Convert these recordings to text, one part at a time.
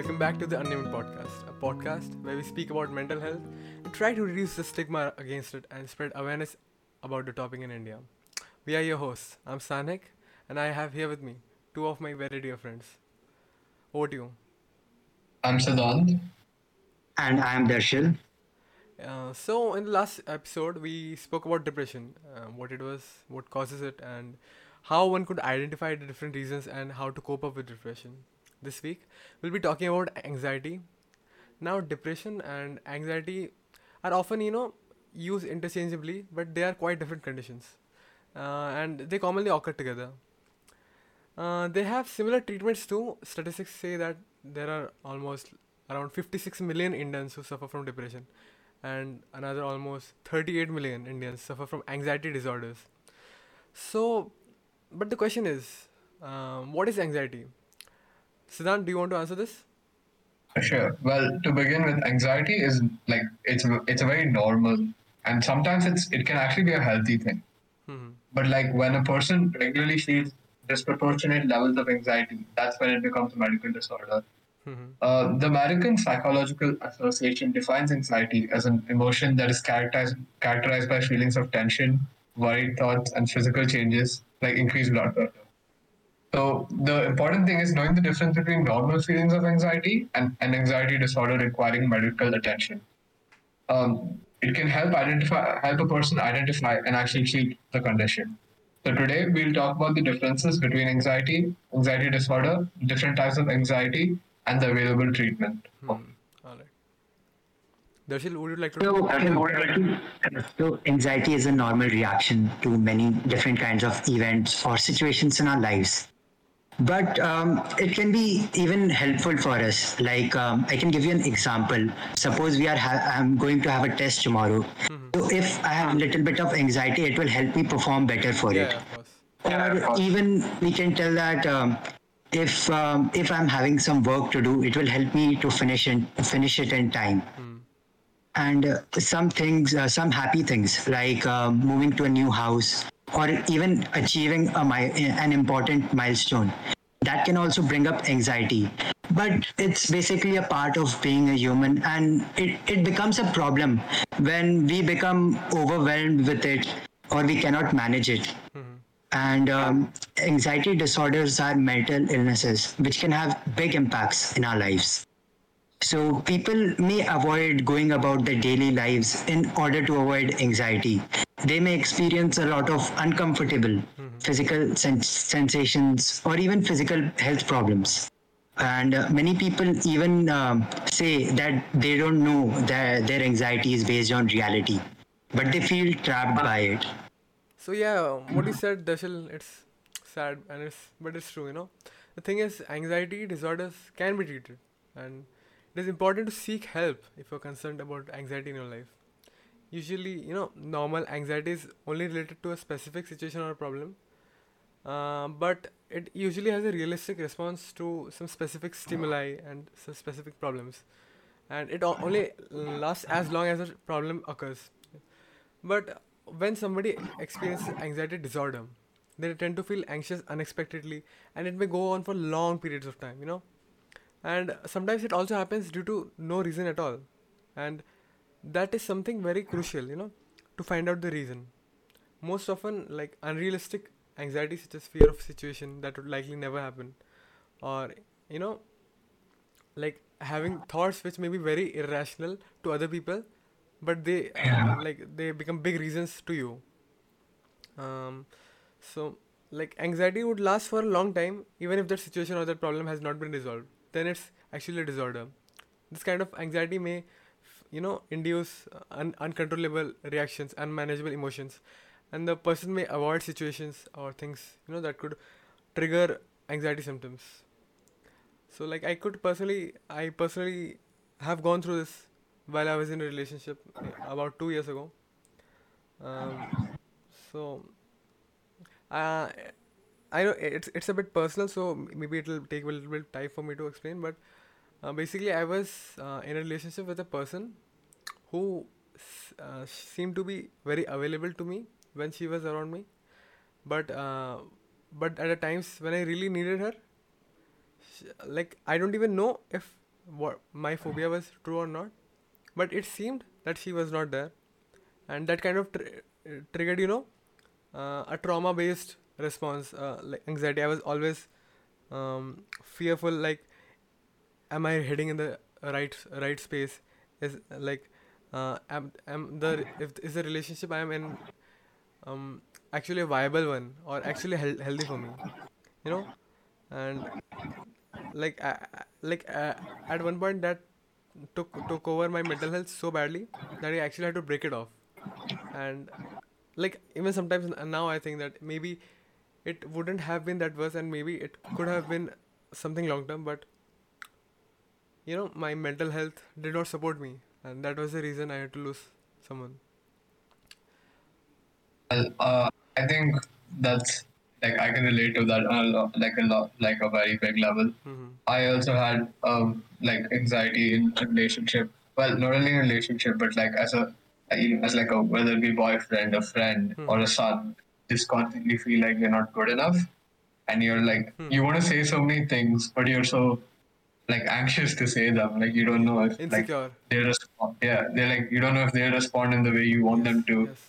welcome back to the Unnamed Podcast, a podcast where we speak about mental health and try to reduce the stigma against it and spread awareness about the topic in India. We are your hosts. I'm Sanhik, and I have here with me two of my very dear friends. Over to you. I'm Siddhant. And I'm Darshil. Uh, so, in the last episode, we spoke about depression, uh, what it was, what causes it, and how one could identify the different reasons and how to cope up with depression. This week, we'll be talking about anxiety. Now, depression and anxiety are often, you know, used interchangeably, but they are quite different conditions, uh, and they commonly occur together. Uh, they have similar treatments too. Statistics say that there are almost around 56 million Indians who suffer from depression, and another almost 38 million Indians suffer from anxiety disorders. So, but the question is, um, what is anxiety? Siddhant, do you want to answer this? Sure. Well, to begin with, anxiety is like it's it's a very normal, and sometimes it's it can actually be a healthy thing. hmm But like when a person regularly feels disproportionate levels of anxiety, that's when it becomes a medical disorder. hmm Uh, the American Psychological Association defines anxiety as an emotion that is characterized characterized by feelings of tension, worried thoughts, and physical changes like increased blood pressure. So the important thing is knowing the difference between normal feelings of anxiety and an anxiety disorder requiring medical attention. Um, it can help identify help a person identify and actually treat the condition. So today we'll talk about the differences between anxiety, anxiety disorder, different types of anxiety, and the available treatment. Hmm. All right. Darshil, would you like to? So, anxiety, so anxiety is a normal reaction to many different kinds of events or situations in our lives. But um, it can be even helpful for us. Like um, I can give you an example. Suppose we are ha- I'm going to have a test tomorrow. mm-hmm. So if I have a little bit of anxiety, it will help me perform better for yeah, it. of course. Yeah, of or course. even we can tell that um, if um, if I'm having some work to do, it will help me to finish it finish it in time. And uh, some things, uh, some happy things like um, moving to a new house or even achieving a an important milestone, that can also bring up anxiety. But it's basically a part of being a human, and it, it becomes a problem when we become overwhelmed with it or we cannot manage it. And um, anxiety disorders are mental illnesses which can have big impacts in our lives. So people may avoid going about their daily lives in order to avoid anxiety. They may experience a lot of uncomfortable physical sens- sensations or even physical health problems. And uh, many people even um, say that they don't know that their anxiety is based on reality, but they feel trapped by it. So yeah, what you said, Darshil, it's sad and it's but it's true, you know. The thing is, anxiety disorders can be treated, and it is important to seek help if you're concerned about anxiety in your life. Usually, you know, normal anxiety is only related to a specific situation or problem, uh, but it usually has a realistic response to some specific stimuli and some specific problems, and it o- only lasts as long as a problem occurs. But when somebody experiences anxiety disorder, they tend to feel anxious unexpectedly, and it may go on for long periods of time, you know. And sometimes it also happens due to no reason at all, and that is something very crucial, you know, to find out the reason. Most often, like unrealistic anxiety, such as fear of situation that would likely never happen, or you know, like having thoughts which may be very irrational to other people but they like they become big reasons to you. Um so like anxiety would last for a long time even if that situation or that problem has not been resolved then it's actually a disorder. This kind of anxiety may you know induce uh, un- uncontrollable reactions unmanageable emotions. And the person may avoid situations or things you know that could trigger anxiety symptoms. So like i could personally i personally have gone through this while i was in a relationship uh, about 2 years ago. Um, so uh, i know it's it's a bit personal so maybe it'll take a little bit of time for me to explain but uh, basically i was uh, in a relationship with a person who uh, seemed to be very available to me when she was around me but uh, but at the times when i really needed her sh- like i don't even know if what my phobia was true or not, but it seemed that she was not there, and that kind of tr- uh, triggered, you know, uh, a trauma-based response, uh, like anxiety. I was always um, fearful, like, am I heading in the right right space? Is like, uh, am am the if is the relationship I am in um actually a viable one or actually healthy for me, you know, and like like uh, at one point that took took over my mental health so badly that I actually had to break it off and like even sometimes now I think that maybe it wouldn't have been that worse and maybe it could have been something long term but you know my mental health did not support me and that was the reason I had to lose someone Well, uh, I think that's like I can relate to that a lot, like a lot, like a very big level. hmm I also had um like anxiety in a relationship. Well, not only in a relationship, but like as a as like a whether it be boyfriend, a friend, or a son, just constantly feel like you're not good enough, and you're like you want to say so many things, but you're so like anxious to say them. Like you don't know if like insecure they respond. Yeah, they're like you don't know if they respond in the way you want them to. yes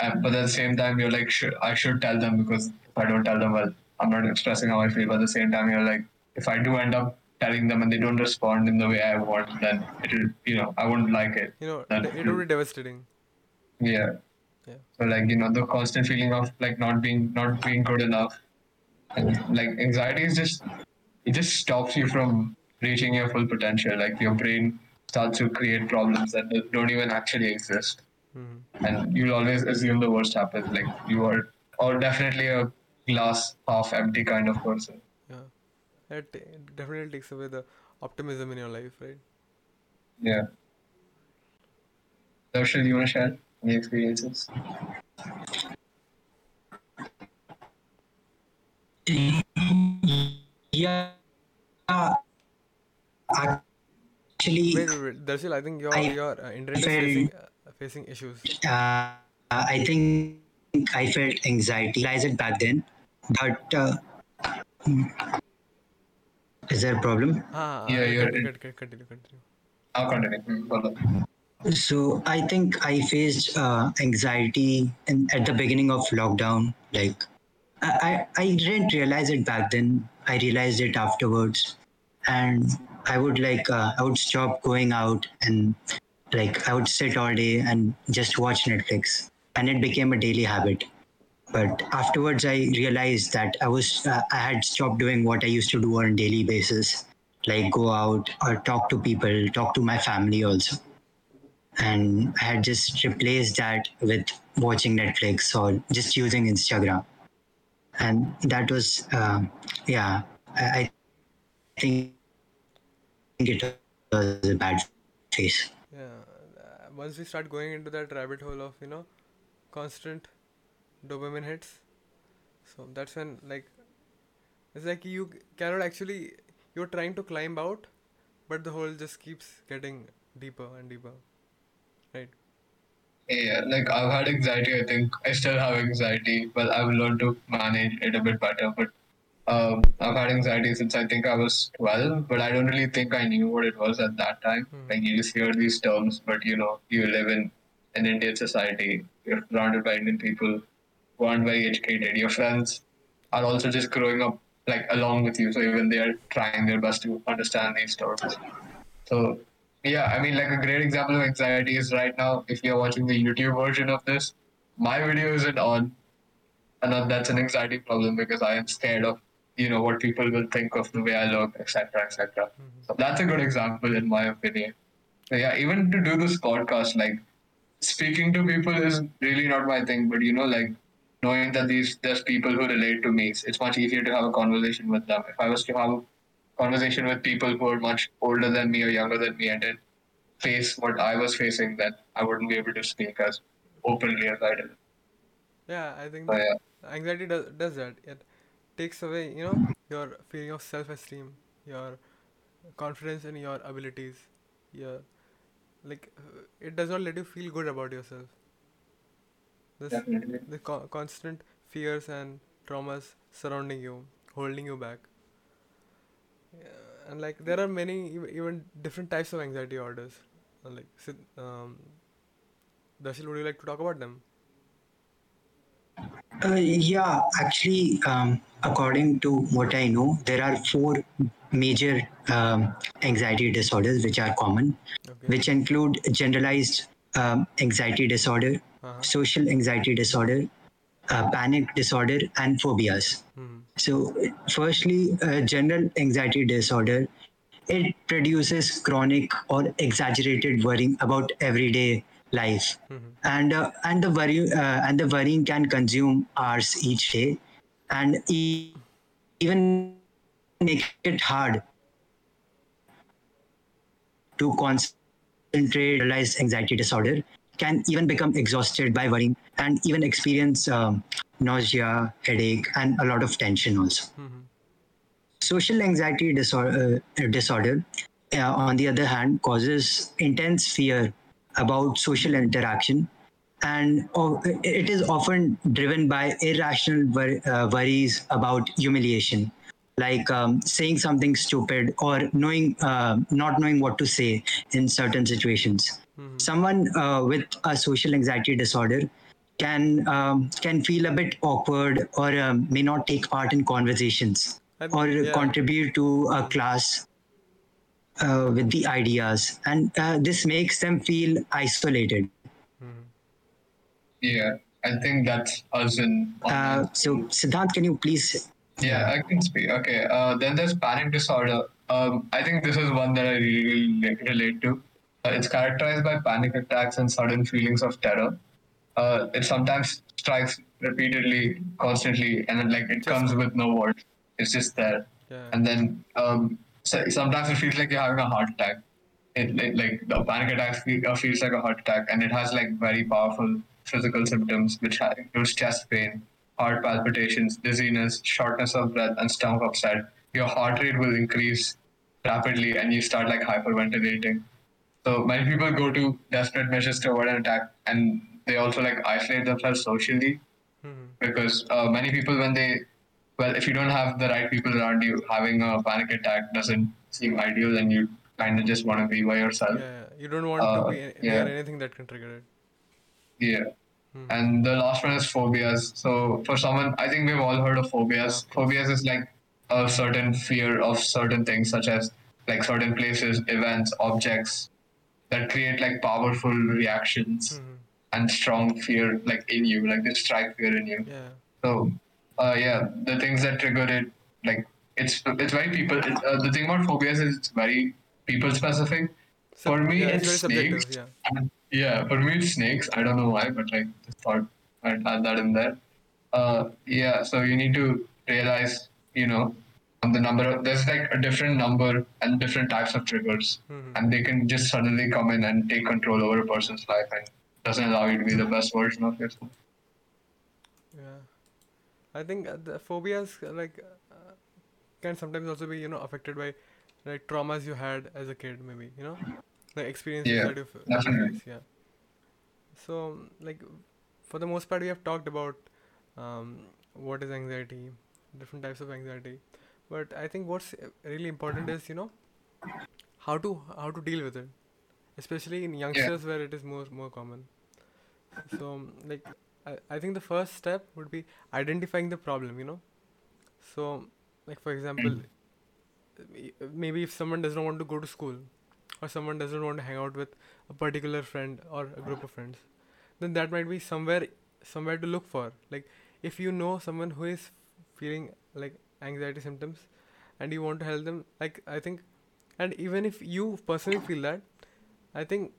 Uh, but at the same time, you're like, should, I should tell them because if I don't tell them, well, I'm not expressing how I feel. But at the same time, you're like, if I do end up telling them and they don't respond in the way I want, then it'll, you know, I won't like it. you know Then it would be devastating Yeah. Yeah So like, you know, the constant feeling of like not being, not being good enough, and like anxiety is just, it just stops you from reaching your full potential. Like your brain starts to create problems that don't even actually exist. hmm and you'll always assume the worst happens. Like you are, or definitely a glass half empty kind of person. yeah it, it definitely takes away the optimism in your life right Yeah. Darshil, you want to share any experiences? Yeah. Actually, Wait, wait, wait. Darshil, I think your I your uh, internet is facing uh, facing issues. uh, I think I felt anxiety. I realized it back then, but uh, is there a problem? Ah, Yeah, uh, you're continue, in- continue, continue, continue. I'll continue. So I think I faced uh, anxiety in, at the beginning of lockdown. Like I, I, I didn't realize it back then. I realized it afterwards, and I would like uh, I would stop going out and like I would sit all day and just watch Netflix, and it became a daily habit. But afterwards, I realized that I was uh, I had stopped doing what I used to do on a daily basis, like go out or talk to people, talk to my family also and I had just replaced that with watching Netflix or just using Instagram, and that was uh, yeah, I, I think it was a bad phase. Yeah, uh, once we start going into that rabbit hole of you know constant dopamine hits, so that's when like it's like you cannot actually you're trying to climb out, but the hole just keeps getting deeper and deeper? Yeah, like I've had anxiety. I think I still have anxiety, but I've learned to manage it a bit better. But um, I've had anxiety since I think I was 12, but I don't really think I knew what it was at that time. Like you just hear these terms, but you know, you live in an Indian society. You're surrounded by Indian people who aren't very educated. Your friends are also just growing up like along with you, so even they are trying their best to understand these terms. So yeah, I mean, like a great example of anxiety is right now, if you're watching the YouTube version of this, my video isn't on. And that's an anxiety problem because I am scared of, you know, what people will think of the way I look, etc., etc. Mm-hmm. So that's a good example, in my opinion. So yeah, even to do this podcast, like speaking to people is really not my thing, but you know, like knowing that these there's people who relate to me, it's, it's much easier to have a conversation with them. If I was to have a conversation with people who are much older than me or younger than me and did face what I was facing, then I wouldn't be able to speak as openly as I did. Yeah, I think So yeah, anxiety does does that. It takes away, you know, your feeling of self-esteem, your confidence in your abilities, your like it does not let you feel good about yourself. This definitely. the co- constant fears and traumas surrounding you, holding you back. Yeah, and like there are many even different types of anxiety orders. Uh, like, um, Darshil, would you like to talk about them? Uh, yeah, actually, um, according to what I know, there are four major um, anxiety disorders which are common, Okay. which include generalized um, anxiety disorder, Uh-huh. social anxiety disorder, uh, panic disorder, and phobias. Mhm. So, firstly, uh, general anxiety disorder it produces chronic or exaggerated worrying about everyday life, Mhm. and uh, and the worry uh, and the worrying can consume hours each day, and e- even make it hard to concentrate. Realize anxiety disorder can even become exhausted by worrying and even experience um, nausea, headache, and a lot of tension also. Mhm. Social anxiety disorder, uh, disorder uh, on the other hand, causes intense fear about social interaction, and it is often driven by irrational wor- uh, worries about humiliation, like um, saying something stupid or knowing uh, not knowing what to say in certain situations. Someone uh, with a social anxiety disorder can um, can feel a bit awkward or um, may not take part in conversations I- or yeah. contribute to a class uh, with the ideas, and uh, this makes them feel isolated. Yeah, I think that's us in. Uh, so, Siddhant, can you please? Yeah, I can speak. Okay. Uh, then there's panic disorder. Um, I think this is one that I really, really like, relate to. It's characterized by panic attacks and sudden feelings of terror. Uh, it sometimes strikes repeatedly, constantly, and then, like it comes with no words. It's just there. Yeah. And then um, so, sometimes it feels like you're having a heart attack. It, it like the panic attack uh, feels like a heart attack, and it has like very powerful physical symptoms, which includes chest pain, heart palpitations, dizziness, shortness of breath, and stomach upset. Your heart rate will increase rapidly, and you start like hyperventilating. So many people go to desperate measures to avoid an attack, and they also like isolate themselves socially Mhm. because uh, many people when they well if you don't have the right people around you having a panic attack doesn't seem ideal and you kind of just want to be by yourself Yeah, yeah. You don't want Uh, to be any- yeah. near anything that can trigger it. yeah Hmm. and the last one is phobias so for someone i think we've all heard of phobias phobias is like a certain fear of certain things such as like certain places events objects that create like powerful reactions Mhm. and strong fear like in you like they strike fear in you Yeah. So, uh, yeah, the things that trigger it, like it's it's very people. It, uh, the thing about phobias is it's very people specific. Sub- For me, yeah, it's very subjective. snakes. Yeah. And, yeah, for me it's snakes. I don't know why, but like just thought I'd add that in there. Uh, yeah, so you need to realize, you know, the number of there's like a different number and different types of triggers, Mhm. and they can just suddenly come in and take control over a person's life and doesn't allow you to be the best version of yourself. Yeah. I think uh, the phobias uh, like uh, can sometimes also be you know affected by like traumas you had as a kid maybe you know like experiences Yeah, that you've definitely. yeah. So like for the most part we have talked about um, what is anxiety, different types of anxiety, but I think what's really important is you know how to how to deal with it, especially in youngsters where it is more more common. So um, like I, I think the first step would be identifying the problem, you know. So like for example, maybe if someone does not want to go to school or someone doesn't want to hang out with a particular friend or a group of friends, then that might be somewhere somewhere to look for. Like if you know someone who is feeling like anxiety symptoms and you want to help them, like I think and even if you personally feel that, I think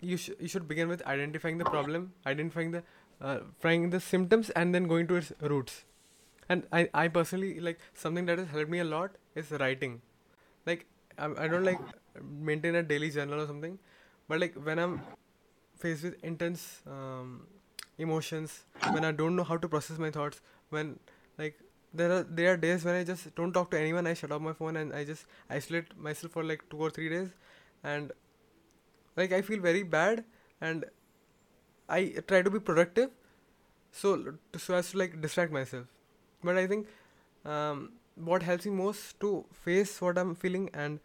you sh- you should begin with identifying the problem, identifying the uh, finding the symptoms, and then going to its roots. And I, I personally like something that has helped me a lot is writing. Like I, I don't like maintain a daily journal or something, but like when I'm faced with intense um, emotions, when I don't know how to process my thoughts, when like there are there are days when I just don't talk to anyone. I shut off my phone and I just isolate myself for like two or three days, and like I feel very bad and I try to be productive so so as to like distract myself. But I think um, what helps me most to face what i'm feeling and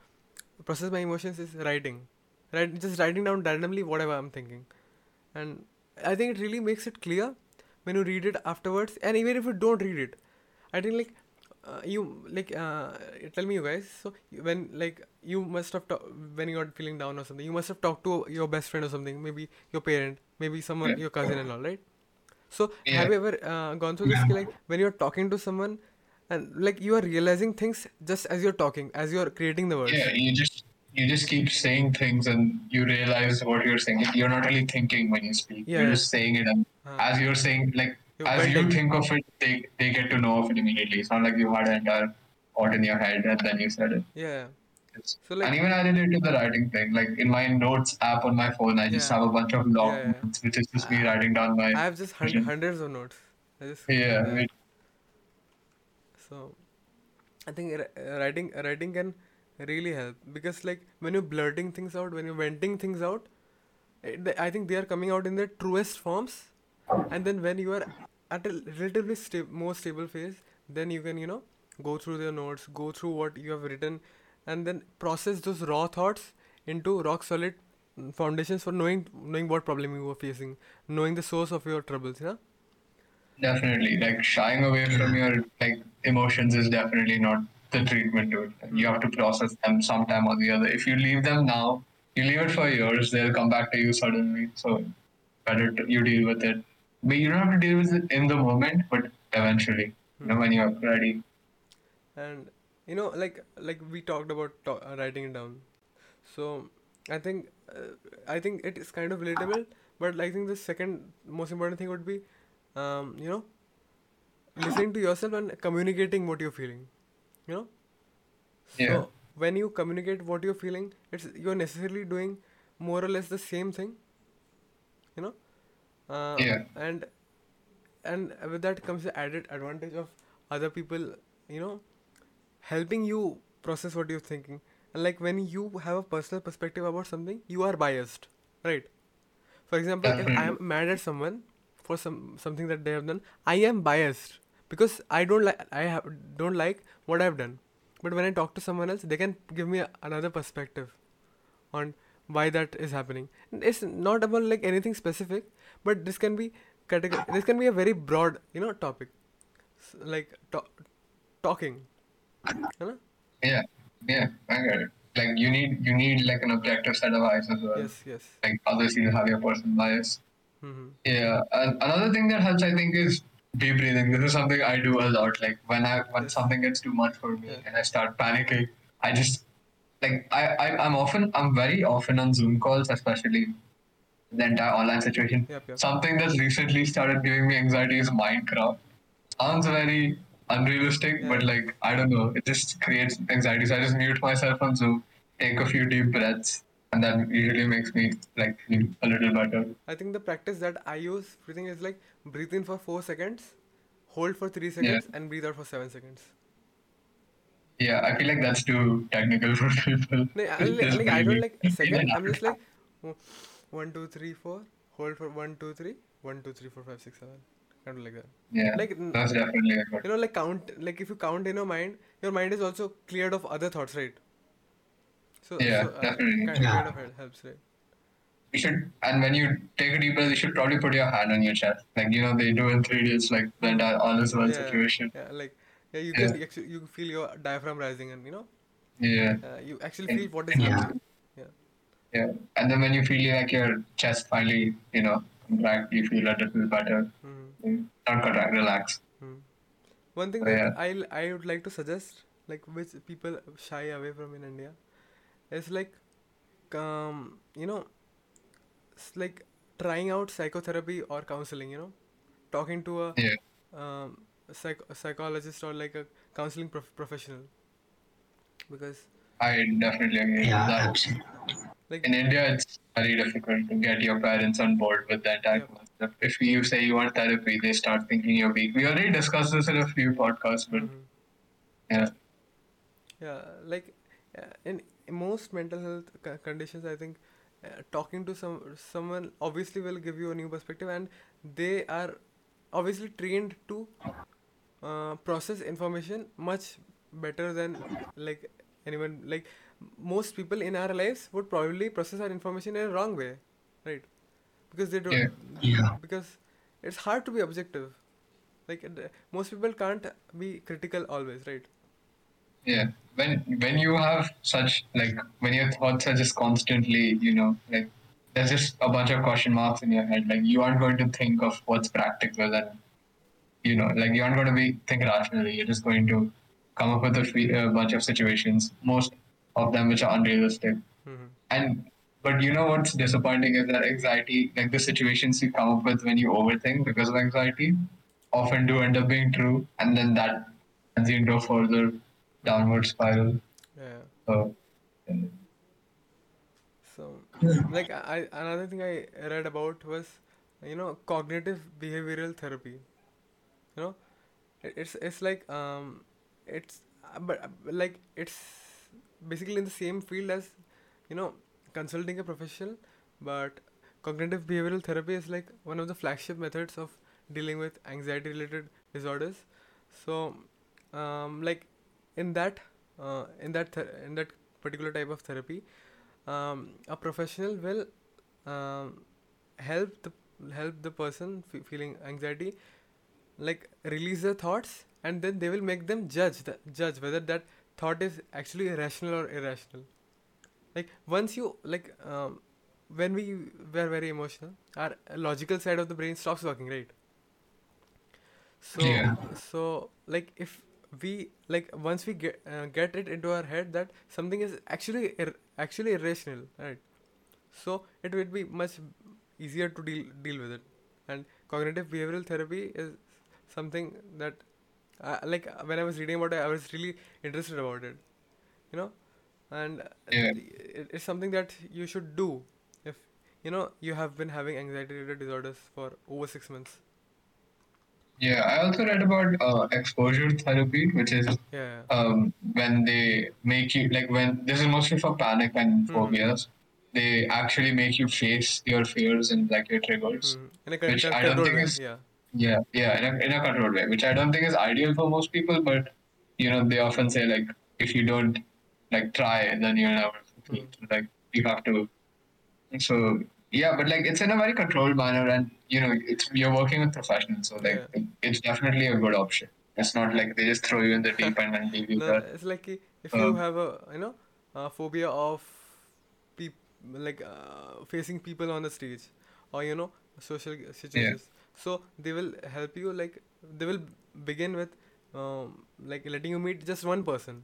process my emotions is writing. Right just writing down randomly whatever i'm thinking. And i think it really makes it clear when you read it afterwards. And even if you don't read it i think like uh, you like uh, tell me you guys so when like you must have ta- when you're feeling down or something you must have talked to your best friend or something maybe your parent maybe someone Yeah. your cousin and all right so Yeah. have you ever uh, gone through this like when you're talking to someone and like you are realizing things just as you're talking as you're creating the words Yeah, you just you just keep saying things and you realize what you're saying. You're not really thinking when you speak. Yeah. You're just saying it, and Uh, as you're saying, like as you think of it, they they get to know of it immediately. It's not like you had an entire thought in your head and then you said it. yeah It's- So, like- and even I relate to the writing thing. Like in my notes app on my phone, I just have a bunch of log Yeah, yeah. notes, which is just me writing down my. i have just hun- hundreds of notes just Yeah, it- so i think writing writing can really help because like when you're blurting things out when you're venting things out eh, it, i think they are coming out in their truest forms and then when you are at a relatively sta- more stable phase then you can you know go through your notes go through what you have written and then process those raw thoughts into rock solid mm, foundations for knowing knowing what problem you were facing knowing the source of your troubles yeah Definitely, like shying away from your like emotions is definitely not the treatment to it. You have to process them sometime or the other. If you leave them now, you leave it for years, they'll come back to you suddenly. So better you deal with it. But you don't have to deal with it in the moment, but eventually, you know, when you're ready. and you know like like we talked about to- uh, writing it down so i think uh, i think it is kind of relatable but i think the second most important thing would be um, you know listening to yourself and communicating what you're feeling you know Yeah. so when you communicate what you're feeling it's you're necessarily doing more or less the same thing you know uh, Yeah. and and with that comes the added advantage of other people you know helping you process what you're thinking. And like when you have a personal perspective about something you are biased right? For example if i am mad at someone for some something that they have done i am biased because i don't like i have don't like what i've done. But when i talk to someone else they can give me a, another perspective on why that is happening it's not about like anything specific but this can be categor- this can be a very broad you know topic S- like to- talking you know? Yeah, yeah, I get it. Like you need you need like an objective set of eyes as well. yes yes Like others you have your personal bias. hmm Yeah, and another thing that helps, I think, is deep breathing. This is something I do a lot. Like when I when something gets too much for me Yeah. and I start panicking, I just like I, I I'm often I'm very often on Zoom calls, especially the entire online situation. Yep, yep. Something that's recently started giving me anxiety is Minecraft. Sounds very unrealistic, but like I don't know, it just creates anxiety. So I just mute myself on Zoom, take a few deep breaths, and that usually makes me like feel a little better. I think the practice that I use breathing is like breathe in for four seconds, hold for three seconds, and breathe out for seven seconds. Yeah, I feel like that's too technical for people. No, I, like, like, I don't like a second. I'm just like one, two, three, four. Hold for one, two, three. One, two, three, four, five, six, seven. Kind of like that. Yeah, like, that's definitely good. You know, like count. Like if you count in your mind, your mind is also cleared of other thoughts, right? So Yeah, so, uh, definitely. Kind, Yeah. kind of helps, right? You should, and when you take a deep breath, you should probably put your hand on your chest, like you know they do in 3D. It's like the entire all is one yeah, situation. Yeah, like yeah, you Yeah. can you feel your diaphragm rising, and you know, Yeah, uh, you actually feel what is Yeah. happening. Yeah. yeah. And then when you feel like your chest finally, you know, contract, you feel a little better. hmm Not contract, relax. One thing Oh, that yeah. I I would like to suggest, like which people shy away from in India, is like, um, you know, it's like trying out psychotherapy or counseling. You know, talking to a Yeah. um, psych- a psychologist or like a counseling prof- professional, because I definitely agree Yeah, with that. absolutely. like In India, it's very difficult to get your parents on board with that entire Yeah. concept. If you say you want therapy, they start thinking you're weak. We already discussed this in a few podcasts, but mhm. yeah, yeah like uh, in most mental health co- conditions i think uh, talking to some someone obviously will give you a new perspective and they are obviously trained to uh, process information much better than like anyone like most people in our lives would probably process our information in a wrong way right because they don't Yeah. Yeah. because it's hard to be objective like most people can't be critical always right Yeah. When when you have such like when your thoughts are just constantly, you know, like there's just a bunch of question marks in your head. Like you aren't going to think of what's practical and you know, like you aren't going to be think rationally. You're just going to come up with a, fe- a bunch of situations, most of them which are unrealistic. hmm And but you know what's disappointing is that anxiety, like the situations you come up with when you overthink because of anxiety, often do end up being true, and then that sends you into a further downward spiral. yeah So so like I another thing I read about was you know cognitive behavioral therapy you know? It's it's like um it's uh, but uh, like it's basically in the same field as you know consulting a professional but cognitive behavioral therapy is like one of the flagship methods of dealing with anxiety related disorders. So um like in that uh, in that in that particular type of therapy um, a professional will um, help the help the person f- feeling anxiety like release their thoughts and then they will make them judge the, judge whether that thought is actually rational or irrational. Like once you like um, when we were very emotional our logical side of the brain stops working right? So Yeah. so like if we like once we get uh, get it into our head that something is actually ir- actually irrational right? So it would be much easier to deal deal with it. And cognitive behavioral therapy is something that uh, like uh, when i was reading about it i was really interested about it you know and Yeah. it, it's something that you should do if you know you have been having anxiety related disorders for over 6 months yeah, I also read about uh, exposure therapy, which is yeah um, when they make you like when this is mostly for panic and Mhm. phobias. They actually make you face your fears and like your triggers. Mm. in a Which I don't think is- yeah Yeah, yeah, in a, in a controlled way, which I don't think is ideal for most people. But you know, they often say like, if you don't like try, then you'll never succeed. Like you have to. So yeah, but like it's in a very controlled manner, and you know, it's you're working with professionals, so like Yeah. it's definitely a good option. It's not like they just throw you in the deep end and leave you no, there. it's like if you Um, have a you know a phobia of peop- like uh, facing people on the stage or you know social situations so they will help you like they will begin with um, like letting you meet just one person.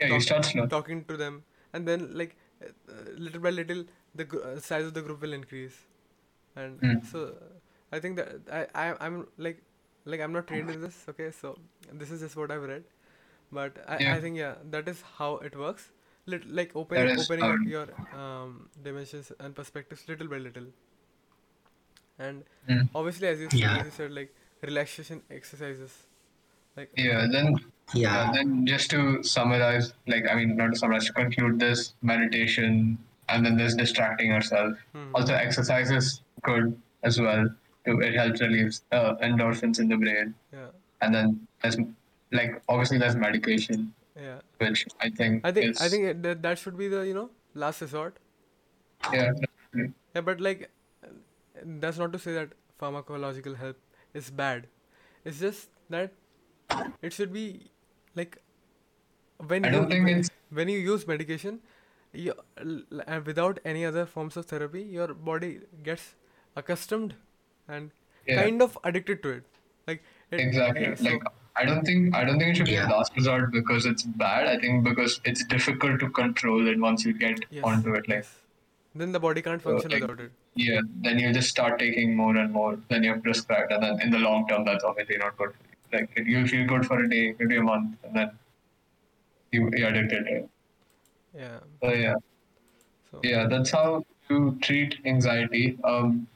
Yeah, you start slow. talking to them. And then like uh, little by little the gr- uh, size of the group will increase. And Mm. so i think that I, I i'm like like i'm not trained in this okay? So this is just what i've read. But i, I think yeah that is how it works. Lit- like opening opening up your um, dimensions and perspectives little by little and Mm. obviously as you, said, Yeah. as you said like relaxation exercises like Yeah, then Yeah. Yeah, then just to summarize, like I mean, not to summarize, to conclude this meditation, and then there's distracting yourself. hmm, Also, exercise is good as well. To, it helps relieve uh, endorphins in the brain, yeah and then there's like obviously there's medication, yeah which I think i think is, i think that, that should be the you know last resort yeah. Yeah, but like, that's not to say that pharmacological help is bad. It's just that it should be like when you when, you use medication, you, l- without any other forms of therapy, your body gets accustomed and yeah, kind of addicted to it. Like it, exactly. yeah, so- like I don't think I don't think it should be Yeah. a last resort because it's bad. I think because it's difficult to control it once you get yes, onto it. Like yes. Then the body can't So, function like, without it. Yeah, then you just start taking more and more then you're prescribed, and then in the long term, that's obviously not good. You. Like it- you'll feel good for a day, maybe a month, and then you you're addicted. Yeah. So yeah, So yeah, that's how you treat anxiety. Um,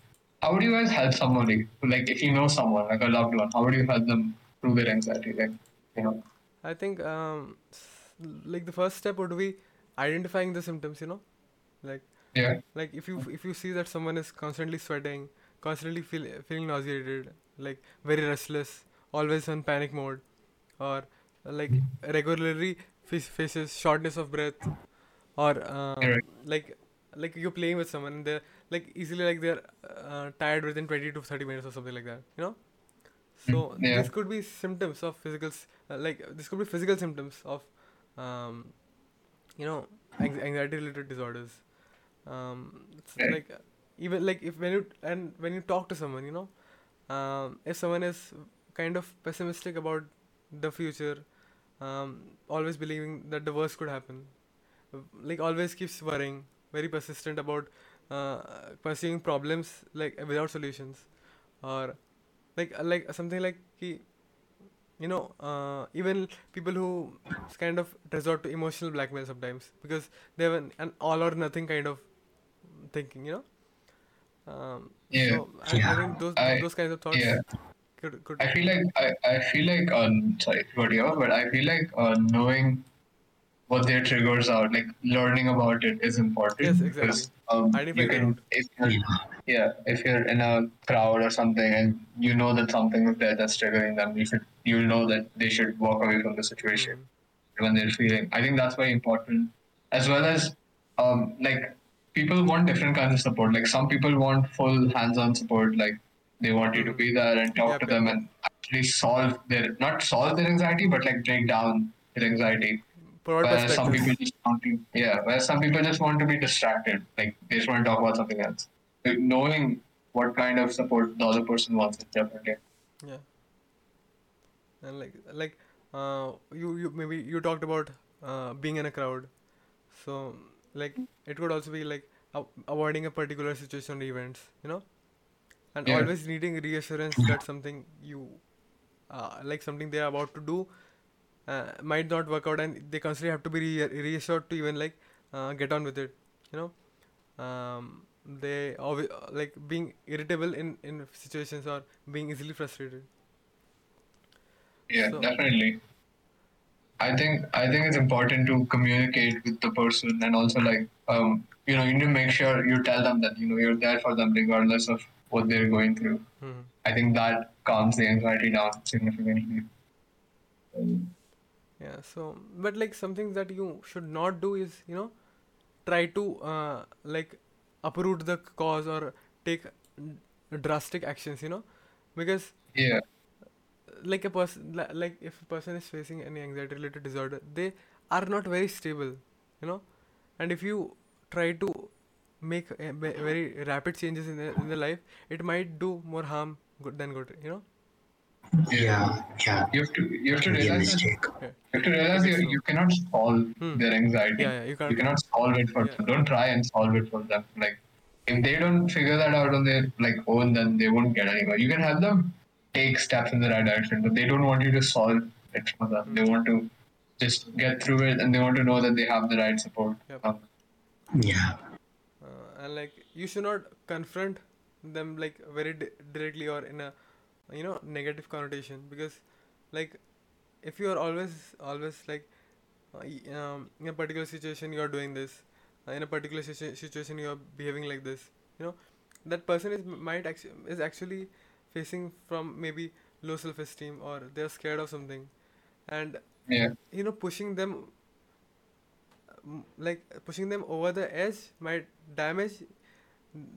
how would you guys help somebody? Like if you know someone, like a loved one, how would you help them through their anxiety? Like you know, I think um, like the first step would be identifying the symptoms. You know, like yeah, like if you if you see that someone is constantly sweating constantly feel, feeling nauseated like very restless always on panic mode or like regularly faces shortness of breath or um, like like you're playing with someone and they're like easily like they're uh, tired within 20 to 30 minutes or something like that you know? So Mm, yeah. this could be symptoms of physical uh, like this could be physical symptoms of um, you know anxiety related disorders um, it's Right. like even like if when you and when you talk to someone you know um, if someone is kind of pessimistic about the future um, always believing that the worst could happen like always keeps worrying very persistent about uh, pursuing problems like without solutions or like uh, like something like he you know uh, even people who kind of resort to emotional blackmail sometimes because they have an, an all or nothing kind of thinking you know um, Yeah. so I, I think those I- those kinds of thoughts yeah. could, could I feel like I, I feel like um sorry cut you but I feel like uh, knowing what their triggers are, like learning about it, is important. Yes, exactly. Because, um, you can if you're yeah if you're in a crowd or something and you know that something is there that's triggering them, you should you'll know that they should walk away from the situation Mhm. when they're feeling. I think that's very important, as well as um like people want different kinds of support. Like some people want full hands-on support, like they want you to be there and talk Yep, to them and actually solve their not solve their anxiety, but like break down their anxiety. Whereas some people just want to yeah, whereas some people just want to be distracted, like they just want to talk about something else. Like, knowing what kind of support the other person wants is definitely Yeah. And like like uh you you maybe you talked about uh being in a crowd. So like it could also be like a- avoiding a particular situation or events, you know? And Yeah. always needing reassurance that something you uh like something they're about to do uh, might not work out and they constantly have to be re- reassured to even like uh, get on with it, you know? Um they always like being irritable in in situations or being easily frustrated Yeah, So- definitely. I think I think it's important to communicate with the person and also like um you know you need to make sure you tell them that you know you're there for them regardless of what they're going through. Mhm. I think that calms the anxiety down significantly. Yeah, so but like something that you should not do is you know try to uh, like uproot the cause or take drastic actions, you know, because Yeah, like a person li- like if a person is facing any anxiety related disorder, they are not very stable, you know, and if you try to make a, very rapid changes in their, in their life, it might do more harm good than good, you know. Yeah, yeah. you have to you have to realize that, you have to realize you, you cannot solve Hmm. their anxiety. Yeah, yeah, you can't. You cannot solve it for Yeah. them. Don't try and solve it for them. Like if they don't figure that out on their like own, then they won't get anywhere. You can help them take steps in the right direction, but they don't want you to solve it for them. They want to just get through it, and they want to know that they have the right support. Yep. Um, Yeah. uh, and like you should not confront them like very di- directly or in a you know negative connotation because like if you are always always like uh, um, in a particular situation you are doing this uh, in a particular situa- situation you are behaving like this you know that person is might actually is actually facing from maybe low self esteem or they're scared of something and yeah, you know pushing them um, like pushing them over the edge might damage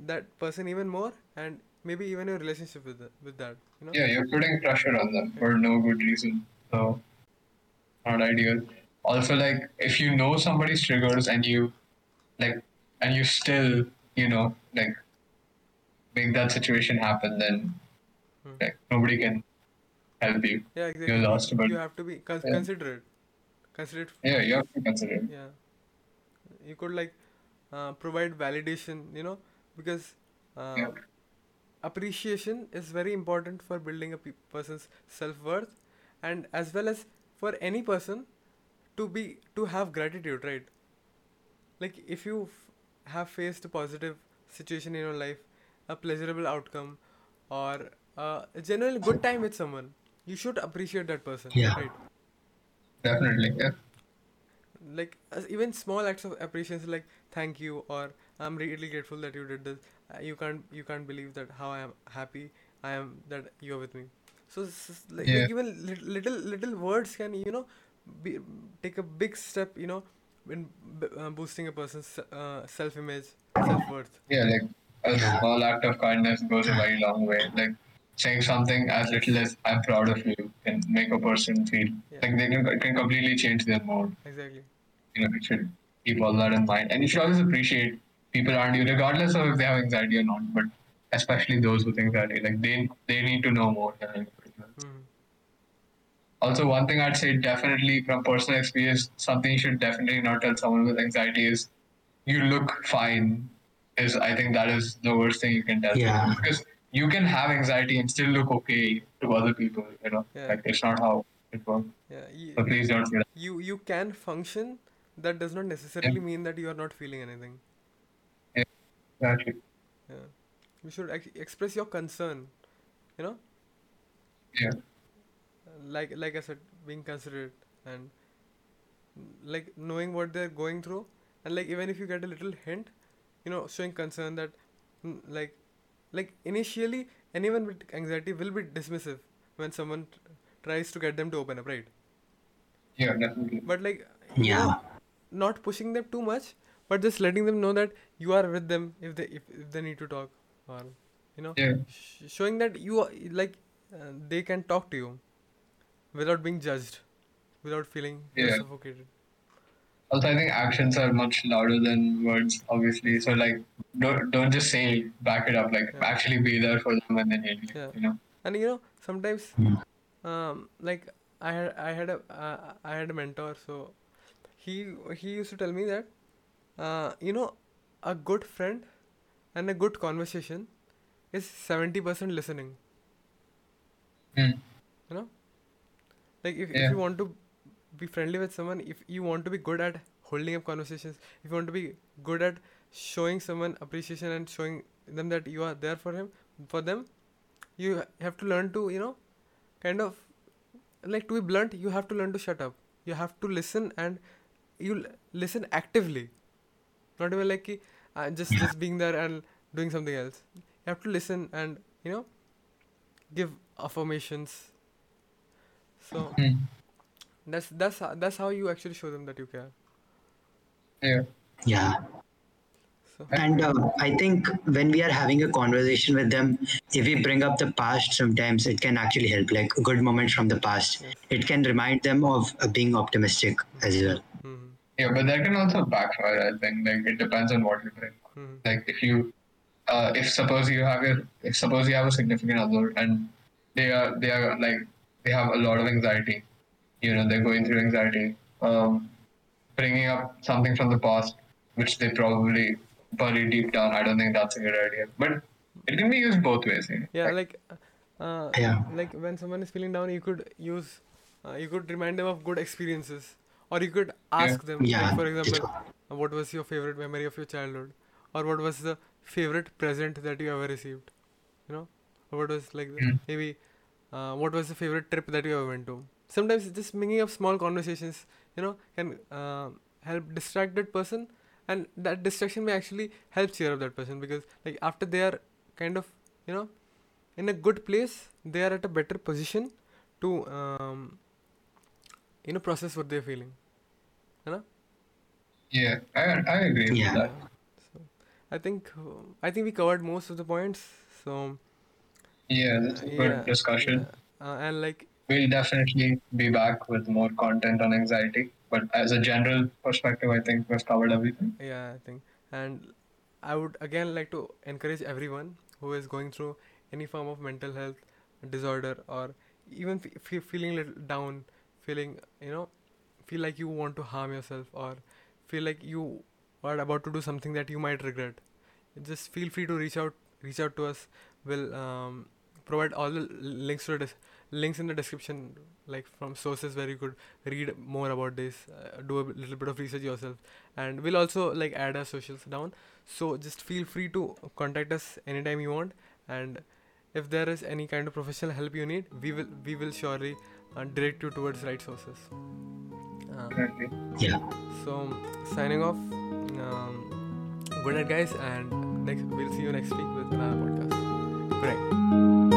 that person even more and maybe even your relationship with the, with that you know yeah, you're putting pressure on them for no good reason. So not ideal. Also, like if you know somebody's triggers and you like and you still you know like make that situation happen, then Hmm. like nobody can help you. yeah exactly You're lost you, about- you have to be con- Yeah. considerate considerate Yeah, you have to consider. it. yeah you could like uh, provide validation you know because uh, Yeah. appreciation is very important for building a pe- person's self-worth and as well as for any person to be to have gratitude right like if you f- have faced a positive situation in your life a pleasurable outcome or uh, a general good time with someone you should appreciate that person Yeah. right Definitely. Yeah. like as even small acts of appreciation like thank you or i'm really grateful that you did this uh, you can't you can't believe that how i am happy i am that you're with me So like, Yeah. like even lit- little little words can you know be, take a big step you know in b- uh, boosting a person's uh, self image, self worth. Yeah, like a small act of kindness goes a very long way. Like saying something as little as "I'm proud of you" can make a person feel Yeah. like they can can completely change their mood. Exactly. You know, you should keep all that in mind, and you should always appreciate people around you, regardless of if they have anxiety or not. But especially those with anxiety, like they they need to know more than anybody else. Mhm. Also, one thing I'd say definitely from personal experience, something you should definitely not tell someone with anxiety is you look fine. Is I think that is the worst thing you can tell. Yeah. someone, Because you can have anxiety and still look okay to other people. You know, Yeah. like it's not how it works. Yeah. So You, please don't you you can function. That does not necessarily mean that you are not feeling anything. Exactly. Yeah. You should ex- express your concern. You know. Yeah. like like I said, being considerate and like knowing what they're going through, and like even if you get a little hint, you know, showing concern that mm, like like initially anyone with anxiety will be dismissive when someone t- tries to get them to open up, right? Yeah, definitely. But like Yeah. not pushing them too much, but just letting them know that you are with them if they if, if they need to talk or you know Yeah. sh- showing that you are like uh, they can talk to you without being judged without feeling you're Yeah. suffocated Also, I think actions are much louder than words, obviously. So, like, don't don't just say back it up. Like, Yeah. actually be there for them when they need you. Yeah. You know. and you know sometimes Hmm. um like i had i had a uh, i had a mentor so he he used to tell me that uh you know a good friend and a good conversation is 70% listening Hmm. you know like if, Yeah. if you want to be friendly with someone if you want to be good at holding up conversations if you want to be good at showing someone appreciation and showing them that you are there for him for them you have to learn to you know kind of like to be blunt you have to learn to shut up. You have to listen and you l- listen actively. Not even like uh, just just being there and doing something else. You have to listen and you know give affirmations. So Hmm. That's that's ho- that's how you actually show them that you care Yeah. Yeah. so And uh, I think when we are having a conversation with them, if we bring up the past, sometimes it can actually help, like good moments from the past. Yes. It can remind them of uh, being optimistic as well. hmm Yeah, but that can also backfire. I think like it depends on what you bring. hmm Like if you, uh, if suppose you have your, if suppose you have a significant other and they are they are like they have a lot of anxiety, you know they're going through anxiety. Um, bringing up something from the past which they probably bury deep down. I don't think that's a good idea. But it can be used both ways. You know? yeah like uh, Yeah. like when someone is feeling down you could use uh, you could remind them of good experiences or you could ask them Yeah, like, for example uh, what was your favorite memory of your childhood or what was the favorite present that you ever received you know or what was like Mm. maybe uh, what was the favorite trip that you ever went to sometimes just bringing up small conversations you know can uh, help distract that person and that distraction may actually help cheer up that person because like after they are kind of you know in a good place they are at a better position to um, you know process what they're feeling you know Yeah, I I agree Yeah. with that. so i think uh, i think we covered most of the points so Yeah, that's a good yeah, discussion. yeah. Uh, and like We'll definitely be back with more content on anxiety. But as a general perspective, I think we've covered everything. yeah i think and i would again like to encourage everyone who is going through any form of mental health disorder or even fe- fe- feeling little down feeling you know feel like you want to harm yourself or feel like you are about to do something that you might regret just feel free to reach out reach out to us we'll um, provide all the links to the links in the description like from sources where you could read more about this uh, do a little bit of research yourself. And we'll also like add our socials down. So just feel free to contact us anytime you want. And if there is any kind of professional help you need we will we will surely uh, direct you towards right sources. Uh, Definitely. Yeah. so signing off. Um, good night guys. And next we'll see you next week with another podcast. Good night